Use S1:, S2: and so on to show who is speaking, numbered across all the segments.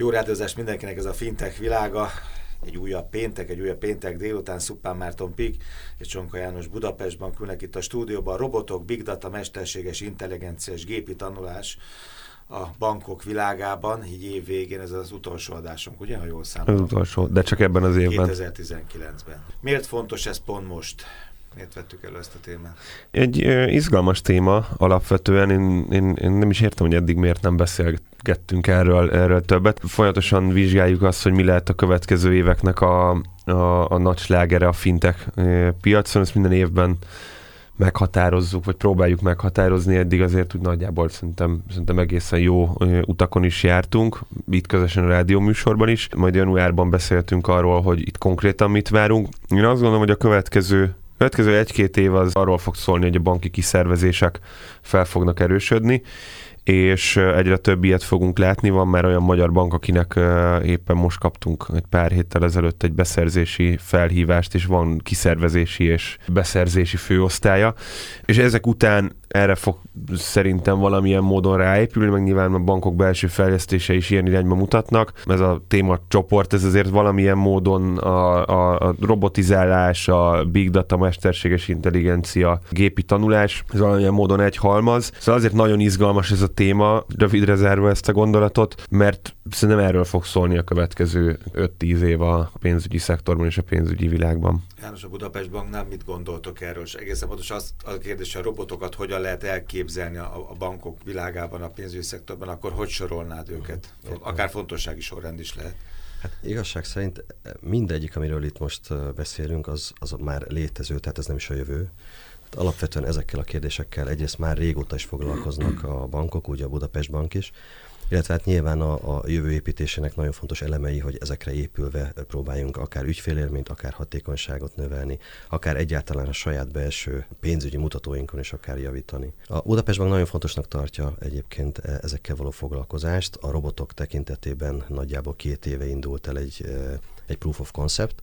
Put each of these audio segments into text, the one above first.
S1: Jó rádiózást mindenkinek ez a fintech világa. Egy újabb péntek, egy újabb péntek délután Szuppán Márton Pik és Csonka János Budapestban külnek itt a stúdióban. Robotok, big data, mesterséges intelligencia és gépi tanulás a bankok világában, így év végén ez az utolsó adásunk, ugye, ha jól számolom?
S2: Az utolsó, de csak ebben az évben.
S1: 2019-ben. Miért fontos ez pont most? Miért vettük elő ezt a témát?
S2: Egy ö, izgalmas téma alapvetően. Én, én, én nem is értem, hogy eddig miért nem beszélgettünk erről, erről többet. Folyamatosan vizsgáljuk azt, hogy mi lehet a következő éveknek a, a, a nagy slágere a fintek piacon. Ezt minden évben meghatározzuk, vagy próbáljuk meghatározni, eddig azért úgy nagyjából szerintem, szerintem egészen jó utakon is jártunk, itt közösen a rádióműsorban is, majd januárban beszéltünk arról, hogy itt konkrétan mit várunk. Én azt gondolom, hogy a következő következő egy-két év az arról fog szólni, hogy a banki kiszervezések fel fognak erősödni, és egyre több ilyet fogunk látni. Van már olyan magyar bank, akinek éppen most kaptunk egy pár héttel ezelőtt egy beszerzési felhívást, és van kiszervezési és beszerzési főosztálya, és ezek után erre fog szerintem valamilyen módon ráépülni, meg nyilván a bankok belső fejlesztése is ilyen irányba mutatnak. Ez a téma csoport, ez azért valamilyen módon a, a, a robotizálás, a big data, mesterséges intelligencia, gépi tanulás, ez valamilyen módon egy halmaz. Szóval azért nagyon izgalmas ez a téma, rövidre zárva ezt a gondolatot, mert szerintem erről fog szólni a következő 5-10 év a pénzügyi szektorban és a pénzügyi világban.
S1: János, a Budapest Banknál mit gondoltok erről? És egészen pontosan az a kérdés, a robotokat hogyan lehet elképzelni a, a bankok világában, a pénzügyi szektorban, akkor hogy sorolnád őket? Akár fontossági sorrend is lehet.
S3: Hát igazság szerint mindegyik, amiről itt most beszélünk, az, az már létező, tehát ez nem is a jövő. Hát alapvetően ezekkel a kérdésekkel egyrészt már régóta is foglalkoznak a bankok, ugye a Budapest Bank is, illetve hát nyilván a, a jövő építésének nagyon fontos elemei, hogy ezekre épülve próbáljunk akár ügyfélélményt, akár hatékonyságot növelni, akár egyáltalán a saját belső pénzügyi mutatóinkon is akár javítani. A Budapest Bank nagyon fontosnak tartja egyébként e, ezekkel való foglalkozást. A robotok tekintetében nagyjából két éve indult el egy, e, egy proof of concept,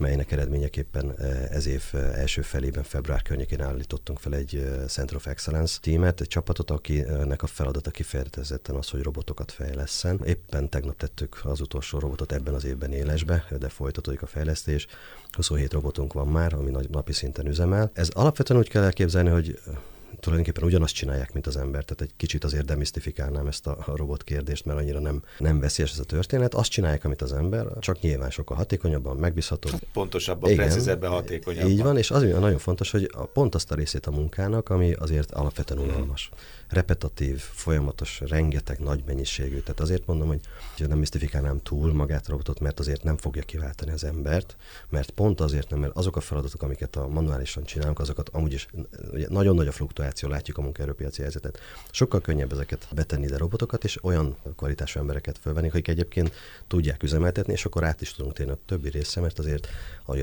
S3: melynek eredményeképpen eh, ez év eh, első felében, február környékén állítottunk fel egy eh, Center of Excellence tímet, egy csapatot, akinek a feladata kifejezetten az, hogy robotokat fejleszen. Éppen tegnap tettük az utolsó robotot ebben az évben élesbe, de folytatódik a fejlesztés. 27 robotunk van már, ami napi szinten üzemel. Ez alapvetően úgy kell elképzelni, hogy tulajdonképpen ugyanazt csinálják, mint az ember. Tehát egy kicsit azért demisztifikálnám ezt a robot kérdést, mert annyira nem, nem veszélyes ez a történet. Azt csinálják, amit az ember, csak nyilván sokkal hatékonyabban, megbízhatóbb. Hát
S1: pontosabban, precízebben, hatékonyabban.
S3: Így van, és az nagyon fontos, hogy a, pont azt a részét a munkának, ami azért alapvetően unalmas. Hmm repetatív, folyamatos, rengeteg nagy mennyiségű. Tehát azért mondom, hogy nem misztifikálnám túl magát a robotot, mert azért nem fogja kiváltani az embert, mert pont azért nem, mert azok a feladatok, amiket a manuálisan csinálunk, azokat amúgy is nagyon nagy a fluktuáció, látjuk a munkaerőpiaci helyzetet. Sokkal könnyebb ezeket betenni ide robotokat, és olyan kvalitású embereket fölvenni, akik egyébként tudják üzemeltetni, és akkor át is tudunk térni a többi része, mert azért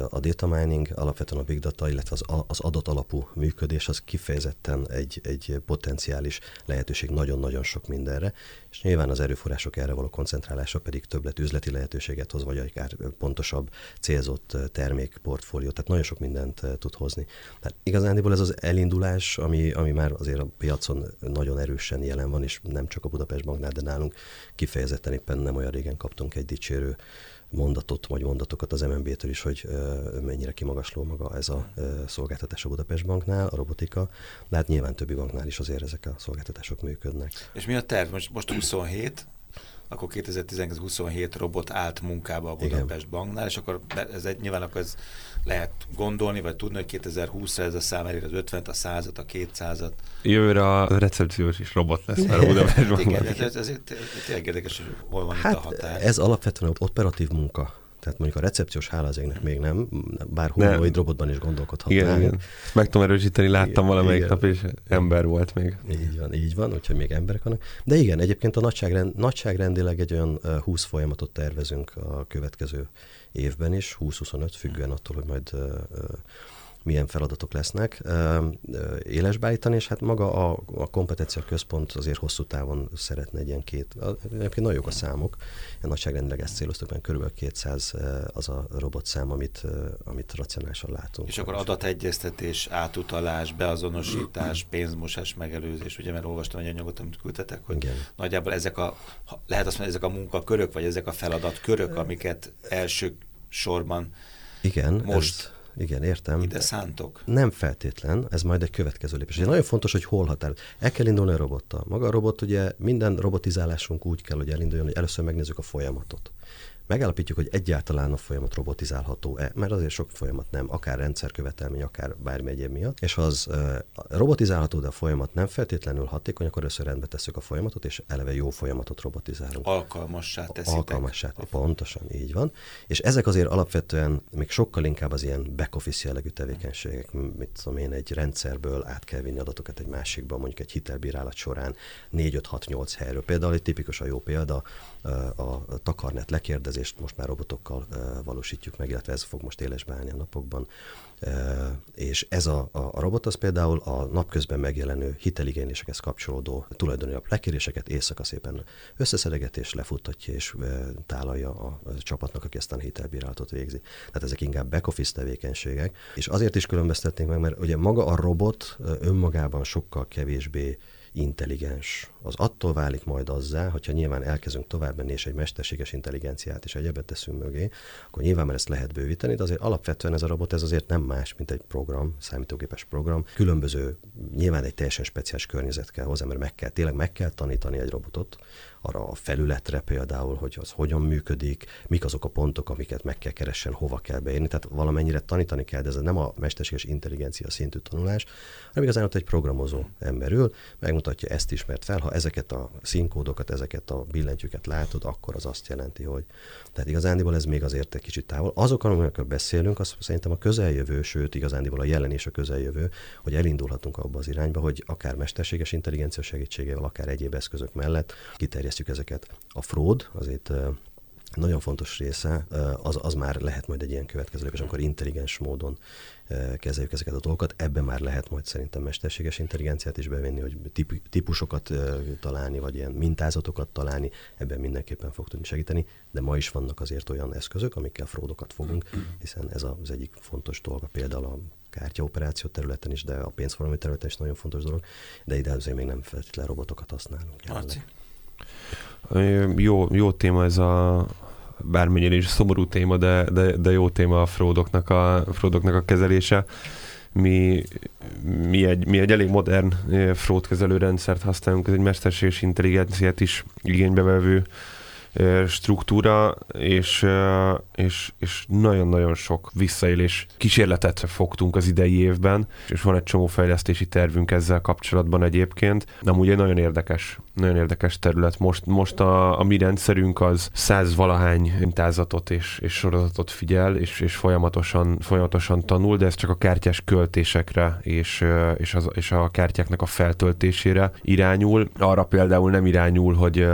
S3: a data mining, alapvetően a big data, illetve az, az adat alapú működés, az kifejezetten egy, egy potenciális lehetőség nagyon-nagyon sok mindenre, és nyilván az erőforrások erre való koncentrálása pedig többlet üzleti lehetőséget hoz, vagy akár pontosabb célzott termékportfólió, tehát nagyon sok mindent tud hozni. Tehát igazándiból ez az elindulás, ami, ami már azért a piacon nagyon erősen jelen van, és nem csak a Budapest Banknál, de nálunk kifejezetten éppen nem olyan régen kaptunk egy dicsérő mondatot, vagy mondatokat az MNB-től is, hogy mennyire kimagasló maga ez a szolgáltatás a Budapest Banknál, a robotika, de hát nyilván többi banknál is azért ezek a szolgáltatások működnek.
S1: És mi a terv? Most, most 27, akkor 2027 robot állt munkába a Budapest Igen. Banknál, és akkor ez egy, nyilván akkor ez lehet gondolni, vagy tudni, hogy 2020-ra ez a szám elér az 50 a 100 a 200-at.
S2: Jövőre a recepciós is robot lesz már a Budapest Banknál.
S1: Igen, ez, ez, ez, ez érdekes, hogy hol van hát itt a határ.
S3: Ez alapvetően operatív munka tehát mondjuk a recepciós hálazéknek még nem, bár humanoid robotban is gondolkodhatnánk.
S2: Igen, igen. Meg tudom erősíteni, láttam igen, valamelyik igen. nap, és ember volt még.
S3: Így van, így van, úgyhogy még emberek vannak. De igen, egyébként a nagyságrend, nagyságrendileg egy olyan 20 folyamatot tervezünk a következő évben is, 20-25 függően attól, hogy majd milyen feladatok lesznek, élesbeállítani, és hát maga a, a kompetencia központ azért hosszú távon szeretne egy ilyen két, egyébként nagyon jók a számok, ilyen nagyságrendileg ezt céloztuk, mert körülbelül 200 az a robotszám, amit, amit racionálisan látunk.
S1: És akkor adategyeztetés, átutalás, beazonosítás, pénzmosás megelőzés, ugye, mert olvastam egy anyagot, amit küldtetek, hogy Igen. nagyjából ezek a, lehet azt mondani, ezek a munkakörök, vagy ezek a feladatkörök, amiket első sorban
S3: igen, most igen, értem.
S1: Ide szántok?
S3: Nem feltétlen, ez majd egy következő lépés. Ez nagyon fontos, hogy hol határ. El kell indulni a robottal. Maga a robot, ugye minden robotizálásunk úgy kell, hogy elinduljon, hogy először megnézzük a folyamatot megállapítjuk, hogy egyáltalán a folyamat robotizálható-e, mert azért sok folyamat nem, akár rendszerkövetelmény, akár bármi egyéb miatt, és ha az robotizálható, de a folyamat nem feltétlenül hatékony, akkor először rendbe tesszük a folyamatot, és eleve jó folyamatot robotizálunk.
S1: Alkalmassá teszitek.
S3: Alkalmassá, pontosan így van. És ezek azért alapvetően még sokkal inkább az ilyen back-office jellegű tevékenységek, mit tudom én, egy rendszerből át kell vinni adatokat egy másikba, mondjuk egy hitelbírálat során 4-5-6-8 helyről. Például egy tipikus a jó példa, a takarnet lekérdezést most már robotokkal valósítjuk meg, illetve ez fog most élesbe állni a napokban. És ez a, a robot az például a napközben megjelenő hiteligénylésekhez kapcsolódó tulajdoni lekéréseket éjszaka szépen összeszedeget és lefuttatja és tálalja a csapatnak, aki ezt a hitelbírálatot végzi. Tehát ezek inkább back-office tevékenységek, és azért is különböztetnénk meg, mert ugye maga a robot önmagában sokkal kevésbé intelligens. Az attól válik majd azzá, hogyha nyilván elkezdünk tovább menni, és egy mesterséges intelligenciát és egyebet teszünk mögé, akkor nyilván már ezt lehet bővíteni, de azért alapvetően ez a robot ez azért nem más, mint egy program, számítógépes program. Különböző, nyilván egy teljesen speciális környezet kell hozzá, mert meg kell, tényleg meg kell tanítani egy robotot, arra a felületre például, hogy az hogyan működik, mik azok a pontok, amiket meg kell keressen, hova kell beírni. Tehát valamennyire tanítani kell, de ez nem a mesterséges intelligencia szintű tanulás, hanem igazán ott egy programozó ember ül, megmutatja ezt ismert fel, ha ezeket a színkódokat, ezeket a billentyűket látod, akkor az azt jelenti, hogy. Tehát igazándiból ez még azért egy kicsit távol. Azok, amikről beszélünk, az szerintem a közeljövő, sőt igazándiból a jelen és a közeljövő, hogy elindulhatunk abba az irányba, hogy akár mesterséges intelligencia segítségével, akár egyéb eszközök mellett kiterjesztjük terjesztjük ezeket. A fraud azért nagyon fontos része, az, az már lehet majd egy ilyen következő lépés, amikor intelligens módon kezeljük ezeket a dolgokat. Ebben már lehet majd szerintem mesterséges intelligenciát is bevenni, hogy típusokat találni, vagy ilyen mintázatokat találni, ebben mindenképpen fog tudni segíteni, de ma is vannak azért olyan eszközök, amikkel fraudokat fogunk, hiszen ez az egyik fontos dolga, például a kártyaoperáció területen is, de a pénzforgalmi területen is nagyon fontos dolog, de ide azért még nem feltétlenül robotokat használunk. Jelenleg.
S2: Jó, jó téma ez a bármennyire is szomorú téma, de, de, de jó téma a fraudoknak a, fraudoknak a kezelése. Mi, mi, egy, mi egy elég modern fraudkezelő rendszert használunk, ez egy mesterséges intelligenciát is igénybe vevő struktúra, és, és, és nagyon-nagyon sok visszaélés kísérletet fogtunk az idei évben, és van egy csomó fejlesztési tervünk ezzel kapcsolatban egyébként. Amúgy egy nagyon érdekes, nagyon érdekes terület. Most, most a, a mi rendszerünk az száz valahány mintázatot és, és sorozatot figyel, és, és folyamatosan, folyamatosan tanul, de ez csak a kártyás költésekre és, és, az, és a kártyáknak a feltöltésére irányul. Arra például nem irányul, hogy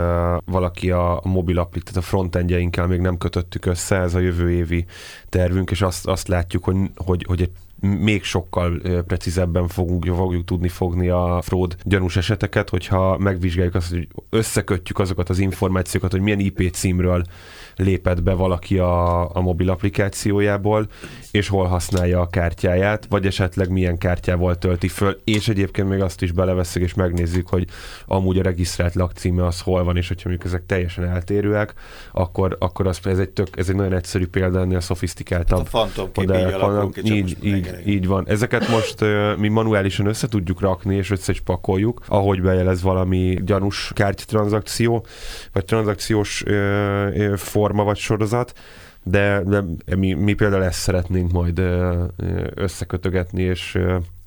S2: valaki a mobil applik, tehát a frontendjeinkkel még nem kötöttük össze, ez a jövő évi tervünk, és azt, azt látjuk, hogy, hogy, hogy egy még sokkal precízebben fogunk, fogjuk tudni fogni a fraud gyanús eseteket, hogyha megvizsgáljuk azt, hogy összekötjük azokat az információkat, hogy milyen IP címről lépett be valaki a, a mobil applikációjából, és hol használja a kártyáját, vagy esetleg milyen kártyával tölti föl, és egyébként még azt is beleveszünk, és megnézzük, hogy amúgy a regisztrált lakcíme az hol van, és hogyha mondjuk ezek teljesen eltérőek, akkor, akkor az, ez, egy tök, ez egy nagyon egyszerű példa ennél szofisztikáltabb.
S1: A modellek,
S2: így, így, így, így van. Ezeket most uh, mi manuálisan össze tudjuk rakni, és össze is pakoljuk, ahogy bejelez valami gyanús kártyatranszakció, vagy tranzakciós uh, forma vagy sorozat, de, de mi, mi például ezt szeretnénk majd összekötögetni, és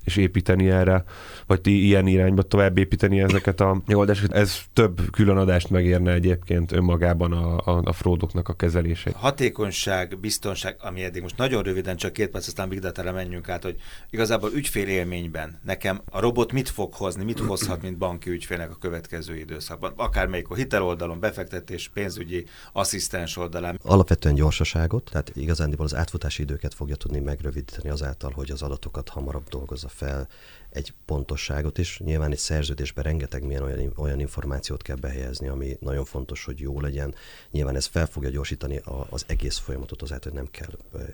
S2: és építeni erre, vagy ti ilyen irányba tovább építeni ezeket a megoldásokat. Ez több különadást megérne egyébként önmagában a, a, a fraudoknak a kezelése.
S1: Hatékonyság, biztonság, ami eddig most nagyon röviden, csak két perc, aztán Big Data-ra menjünk át, hogy igazából ügyfél élményben nekem a robot mit fog hozni, mit hozhat, mint banki ügyfélnek a következő időszakban. Akármelyik a hiteloldalon, befektetés, pénzügyi, asszisztens oldalán.
S3: Alapvetően gyorsaságot, tehát igazándiból az átfutási időket fogja tudni megrövidíteni azáltal, hogy az adatokat hamarabb dolgozza fel, egy pontosságot is. Nyilván egy szerződésben rengeteg milyen olyan, olyan információt kell behelyezni, ami nagyon fontos, hogy jó legyen. Nyilván ez fel fogja gyorsítani a, az egész folyamatot, azáltal, hogy nem kell e,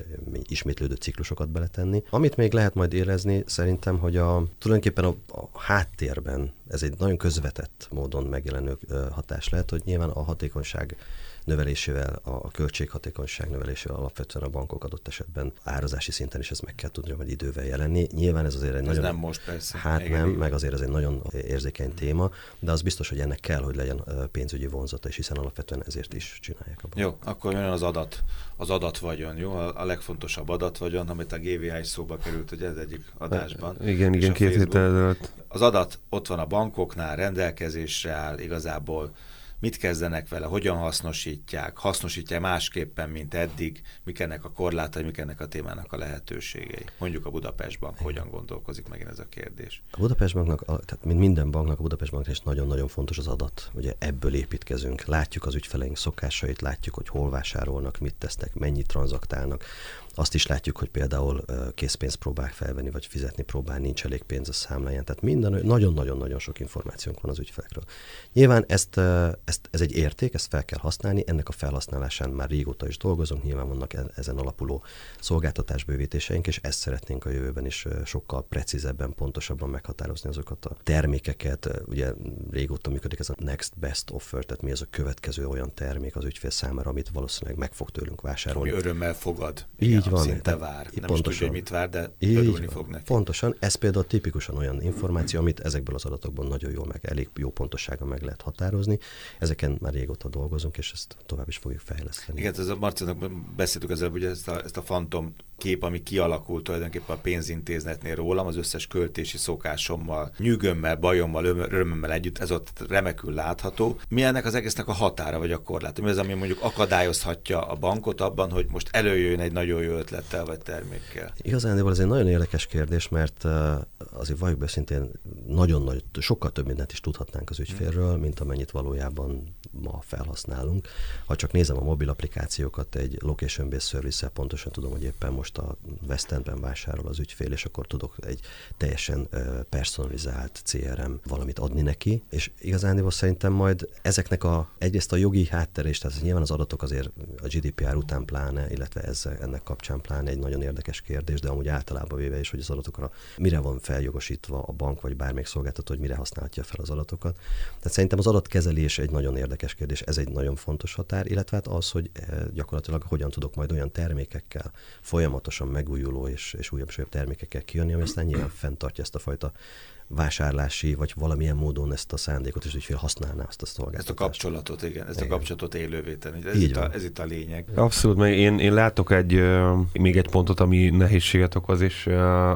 S3: ismétlődő ciklusokat beletenni. Amit még lehet majd érezni, szerintem, hogy a, tulajdonképpen a, a háttérben ez egy nagyon közvetett módon megjelenő hatás lehet, hogy nyilván a hatékonyság növelésével, a költséghatékonyság növelésével alapvetően a bankok adott esetben árazási szinten is ez meg kell tudni, hogy idővel jelenni. Nyilván ez azért egy ez nagyon...
S1: nem most persze.
S3: Hát igen, nem, igen. meg azért ez egy nagyon érzékeny téma, de az biztos, hogy ennek kell, hogy legyen pénzügyi vonzata, és hiszen alapvetően ezért is csinálják a bankok.
S1: Jó, akkor jön az adat, az adat vagyon, jó? A, legfontosabb adat vagyon, amit a GVI is szóba került, hogy ez egyik adásban.
S2: Igen, igen, két héttel
S1: Az adat ott van a bankoknál, rendelkezésre áll, igazából mit kezdenek vele, hogyan hasznosítják, hasznosítják másképpen, mint eddig, mik ennek a korlátai, mik ennek a témának a lehetőségei. Mondjuk a Budapest Bank hogyan gondolkozik megint ez a kérdés.
S3: A Budapest Banknak, tehát mint minden banknak, a Budapest Banknak is nagyon-nagyon fontos az adat. Ugye ebből építkezünk, látjuk az ügyfeleink szokásait, látjuk, hogy hol vásárolnak, mit tesznek, mennyit tranzaktálnak. Azt is látjuk, hogy például készpénzt próbál felvenni, vagy fizetni próbál, nincs elég pénz a számláján. Tehát minden, nagyon-nagyon-nagyon sok információnk van az ügyfelekről. Nyilván ezt, ezt, ez egy érték, ezt fel kell használni, ennek a felhasználásán már régóta is dolgozunk, nyilván vannak e, ezen alapuló szolgáltatásbővítéseink, és ezt szeretnénk a jövőben is sokkal precízebben, pontosabban meghatározni azokat a termékeket. Ugye régóta működik ez a next best offer, tehát mi az a következő olyan termék az ügyfél számára, amit valószínűleg meg fog tőlünk vásárolni.
S1: Ami örömmel fogad.
S3: Így így van.
S1: Szinte vár. Nem pontosan. is tudja, hogy mit vár, de így örülni fog neki.
S3: Pontosan. Ez például tipikusan olyan információ, amit ezekből az adatokból nagyon jól meg, elég jó pontossága meg lehet határozni. Ezeken már régóta dolgozunk, és ezt tovább is fogjuk fejleszteni.
S1: Igen, ez a Marcinak beszéltük ezzel, hogy ezt a, ezt a fantom kép, ami kialakult tulajdonképpen a pénzintézetnél rólam, az összes költési szokásommal, nyűgömmel, bajommal, örömmel együtt, ez ott remekül látható. Mi ennek az egésznek a határa vagy a korlát? Mi az, ami mondjuk akadályozhatja a bankot abban, hogy most előjön egy nagyon jó ötlettel vagy termékkel?
S3: Igazán, ez egy nagyon érdekes kérdés, mert azért valljuk be szintén nagyon nagy, sokkal több mindent is tudhatnánk az ügyfélről, mint amennyit valójában ma felhasználunk. Ha csak nézem a mobil applikációkat egy location-based service pontosan tudom, hogy éppen most a West Endben vásárol az ügyfél, és akkor tudok egy teljesen personalizált CRM valamit adni neki, és igazán szerintem majd ezeknek a egyrészt a jogi hátterés, tehát nyilván az adatok azért a GDPR után pláne, illetve ez, ennek kapcsán pláne egy nagyon érdekes kérdés, de amúgy általában véve is, hogy az adatokra mire van feljogosítva a bank vagy bármelyik szolgáltató, hogy mire használhatja fel az adatokat. Tehát szerintem az adatkezelés egy nagyon érdekes kérdés, ez egy nagyon fontos határ, illetve hát az, hogy gyakorlatilag hogyan tudok majd olyan termékekkel folyamatosan megújuló és, és újabb és újabb termékekkel kijönni, ami aztán nyilván fenntartja ezt a fajta vásárlási, vagy valamilyen módon ezt a szándékot, és ügyfél használná azt a szolgáltatást.
S1: Ezt a kapcsolatot, igen, ezt igen. a kapcsolatot élővé tenni. Ez, Így itt a, ez itt a lényeg.
S2: Abszolút, mert én, én látok egy, még egy pontot, ami nehézséget okoz, és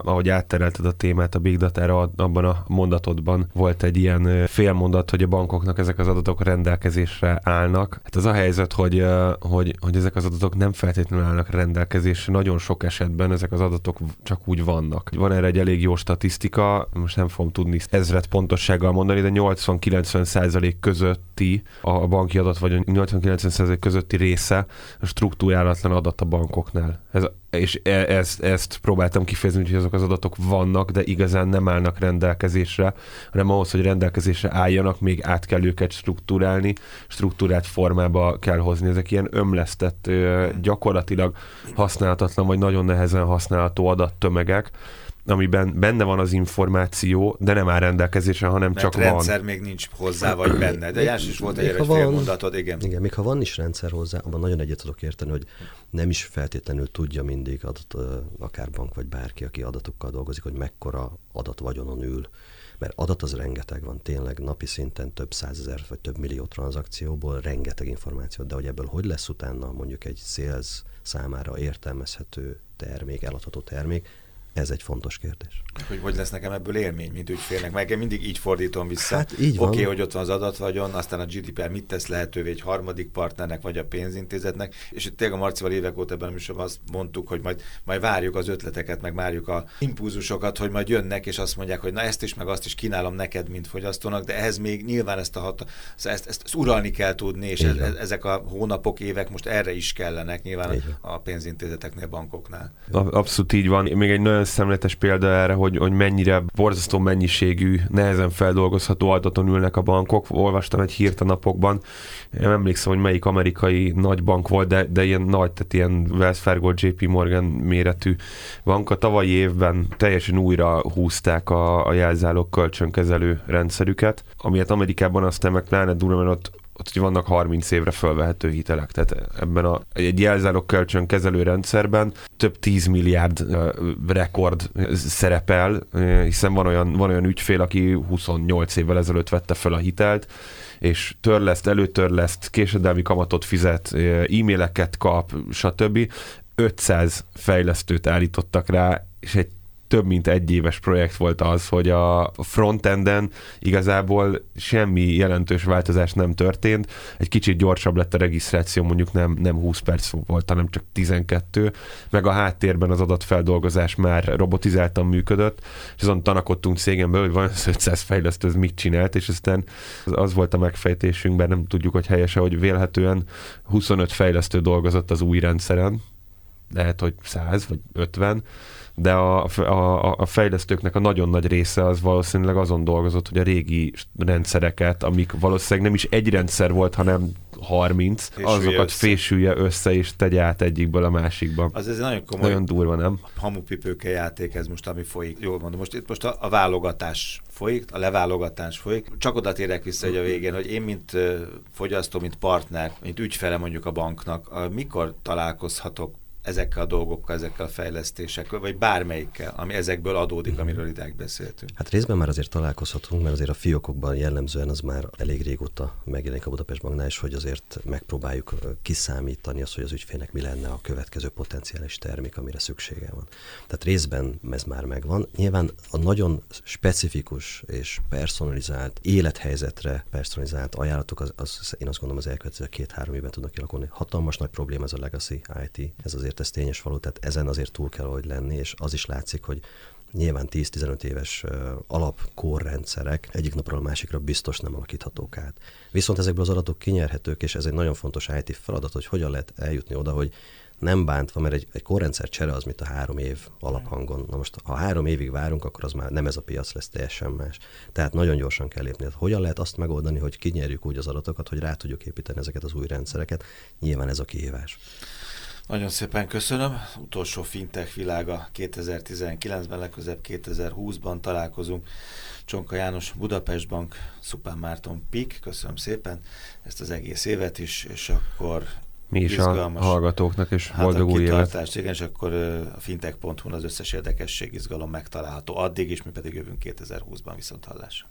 S2: ahogy átterelted a témát a Big data abban a mondatodban volt egy ilyen félmondat, hogy a bankoknak ezek az adatok rendelkezésre állnak. Hát az a helyzet, hogy, hogy, hogy ezek az adatok nem feltétlenül állnak rendelkezésre, nagyon sok esetben ezek az adatok csak úgy vannak. Van erre egy elég jó statisztika, most nem fogom tudni ezret pontossággal mondani, de 80-90 százalék közötti a banki adat, vagy 80-90 százalék közötti része a struktúrálatlan adat a bankoknál. Ez, és e, ezt, ezt próbáltam kifejezni, hogy azok az adatok vannak, de igazán nem állnak rendelkezésre, hanem ahhoz, hogy rendelkezésre álljanak, még át kell őket struktúrálni, struktúrát formába kell hozni. Ezek ilyen ömlesztett, gyakorlatilag használhatatlan, vagy nagyon nehezen használható adattömegek, amiben benne van az információ, de nem áll rendelkezésre, hanem Mert csak
S1: rendszer van. rendszer még nincs hozzá, vagy benne. De Jás is volt egy fél mondatod, igen.
S3: Igen, még ha van is rendszer hozzá, abban nagyon egyet tudok érteni, hogy nem is feltétlenül tudja mindig adott, akár bank vagy bárki, aki adatokkal dolgozik, hogy mekkora adat vagyonon ül. Mert adat az rengeteg van, tényleg napi szinten több százezer vagy több millió tranzakcióból rengeteg információ, de hogy ebből hogy lesz utána mondjuk egy sales számára értelmezhető termék, eladható termék, Ez egy fontos kérdés.
S1: Hogy hogy lesz nekem ebből élmény, mint ügyfélnek? Meg mindig így fordítom vissza.
S3: Hát így
S1: Oké, okay, hogy ott van az adatvagyon, aztán a GDPR mit tesz lehetővé egy harmadik partnernek, vagy a pénzintézetnek, és itt tényleg a Marcival évek óta ebben is azt mondtuk, hogy majd, majd várjuk az ötleteket, meg várjuk a impulzusokat, hogy majd jönnek, és azt mondják, hogy na ezt is, meg azt is kínálom neked, mint fogyasztónak, de ehhez még nyilván ezt a hat, ezt, ezt, ezt uralni kell tudni, és ez, ezek a hónapok, évek most erre is kellenek, nyilván a pénzintézeteknél, bankoknál.
S2: Abszolút így van. Még egy nagyon szemléletes példa erre, hogy, hogy mennyire borzasztó mennyiségű, nehezen feldolgozható adaton ülnek a bankok. Olvastam egy hírt a napokban, nem emlékszem, hogy melyik amerikai nagy bank volt, de, de ilyen nagy, tehát ilyen Wells Fargo, JP Morgan méretű bank. A tavalyi évben teljesen újra húzták a, a jelzálók kölcsönkezelő rendszerüket, amiért Amerikában aztán meg pláne durva, mert ott ott hogy vannak 30 évre fölvehető hitelek. Tehát ebben a, egy jelzálog kölcsön kezelő rendszerben több 10 milliárd uh, rekord szerepel, hiszen van olyan, van olyan ügyfél, aki 28 évvel ezelőtt vette fel a hitelt, és törleszt, előtörleszt, késedelmi kamatot fizet, e-maileket kap, stb. 500 fejlesztőt állítottak rá, és egy több mint egy éves projekt volt az, hogy a frontenden igazából semmi jelentős változás nem történt. Egy kicsit gyorsabb lett a regisztráció, mondjuk nem, nem 20 perc volt, hanem csak 12, meg a háttérben az adatfeldolgozás már robotizáltan működött, és azon tanakodtunk cégen belül, hogy van 500 fejlesztő, ez mit csinált, és aztán az volt a megfejtésünkben, nem tudjuk, hogy helyese, hogy vélhetően 25 fejlesztő dolgozott az új rendszeren, lehet, hogy 100 vagy 50, de a, a, a fejlesztőknek a nagyon nagy része az valószínűleg azon dolgozott, hogy a régi rendszereket, amik valószínűleg nem is egy rendszer volt, hanem 30, fésülje azokat össze. fésülje össze és tegye át egyikből a másikba.
S1: Az ez nagyon komoly.
S2: Nagyon durva, nem?
S1: Hamupipőke játék ez most, ami folyik. Jól mondom, most itt most a, a válogatás folyik, a leválogatás folyik. Csak oda térek vissza hogy a végén, hogy én, mint fogyasztó, mint partner, mint ügyfele mondjuk a banknak, mikor találkozhatok ezekkel a dolgokkal, ezekkel a fejlesztésekkel, vagy bármelyikkel, ami ezekből adódik, mhm. amiről idáig beszéltünk?
S3: Hát részben már azért találkozhatunk, mert azért a fiókokban jellemzően az már elég régóta megjelenik a Budapest Banknál is, hogy azért megpróbáljuk kiszámítani azt, hogy az ügyfélnek mi lenne a következő potenciális termék, amire szüksége van. Tehát részben ez már megvan. Nyilván a nagyon specifikus és personalizált, élethelyzetre personalizált ajánlatok, az, az én azt gondolom az elkövetkező két-három évben tudnak kialakulni. Hatalmas nagy probléma ez a legacy IT, ez azért azért ez tényes való, tehát ezen azért túl kell, hogy lenni, és az is látszik, hogy nyilván 10-15 éves alapkórrendszerek egyik napról a másikra biztos nem alakíthatók át. Viszont ezekből az adatok kinyerhetők, és ez egy nagyon fontos IT feladat, hogy hogyan lehet eljutni oda, hogy nem bántva, mert egy, egy kórrendszer csere az, mint a három év alaphangon. Na most, ha három évig várunk, akkor az már nem ez a piac lesz teljesen más. Tehát nagyon gyorsan kell lépni. Tehát hogyan lehet azt megoldani, hogy kinyerjük úgy az adatokat, hogy rá tudjuk építeni ezeket az új rendszereket? Nyilván ez a kihívás.
S1: Nagyon szépen köszönöm. Utolsó fintech világa 2019-ben, legközebb 2020-ban találkozunk. Csonka János, Budapest Bank, Szupán Márton Pik. Köszönöm szépen ezt az egész évet is, és akkor
S2: mi is a hallgatóknak, és hát boldog új évet.
S1: Igen, és akkor a fintech.hu az összes érdekesség, izgalom megtalálható addig is, mi pedig jövünk 2020-ban viszont hallásra.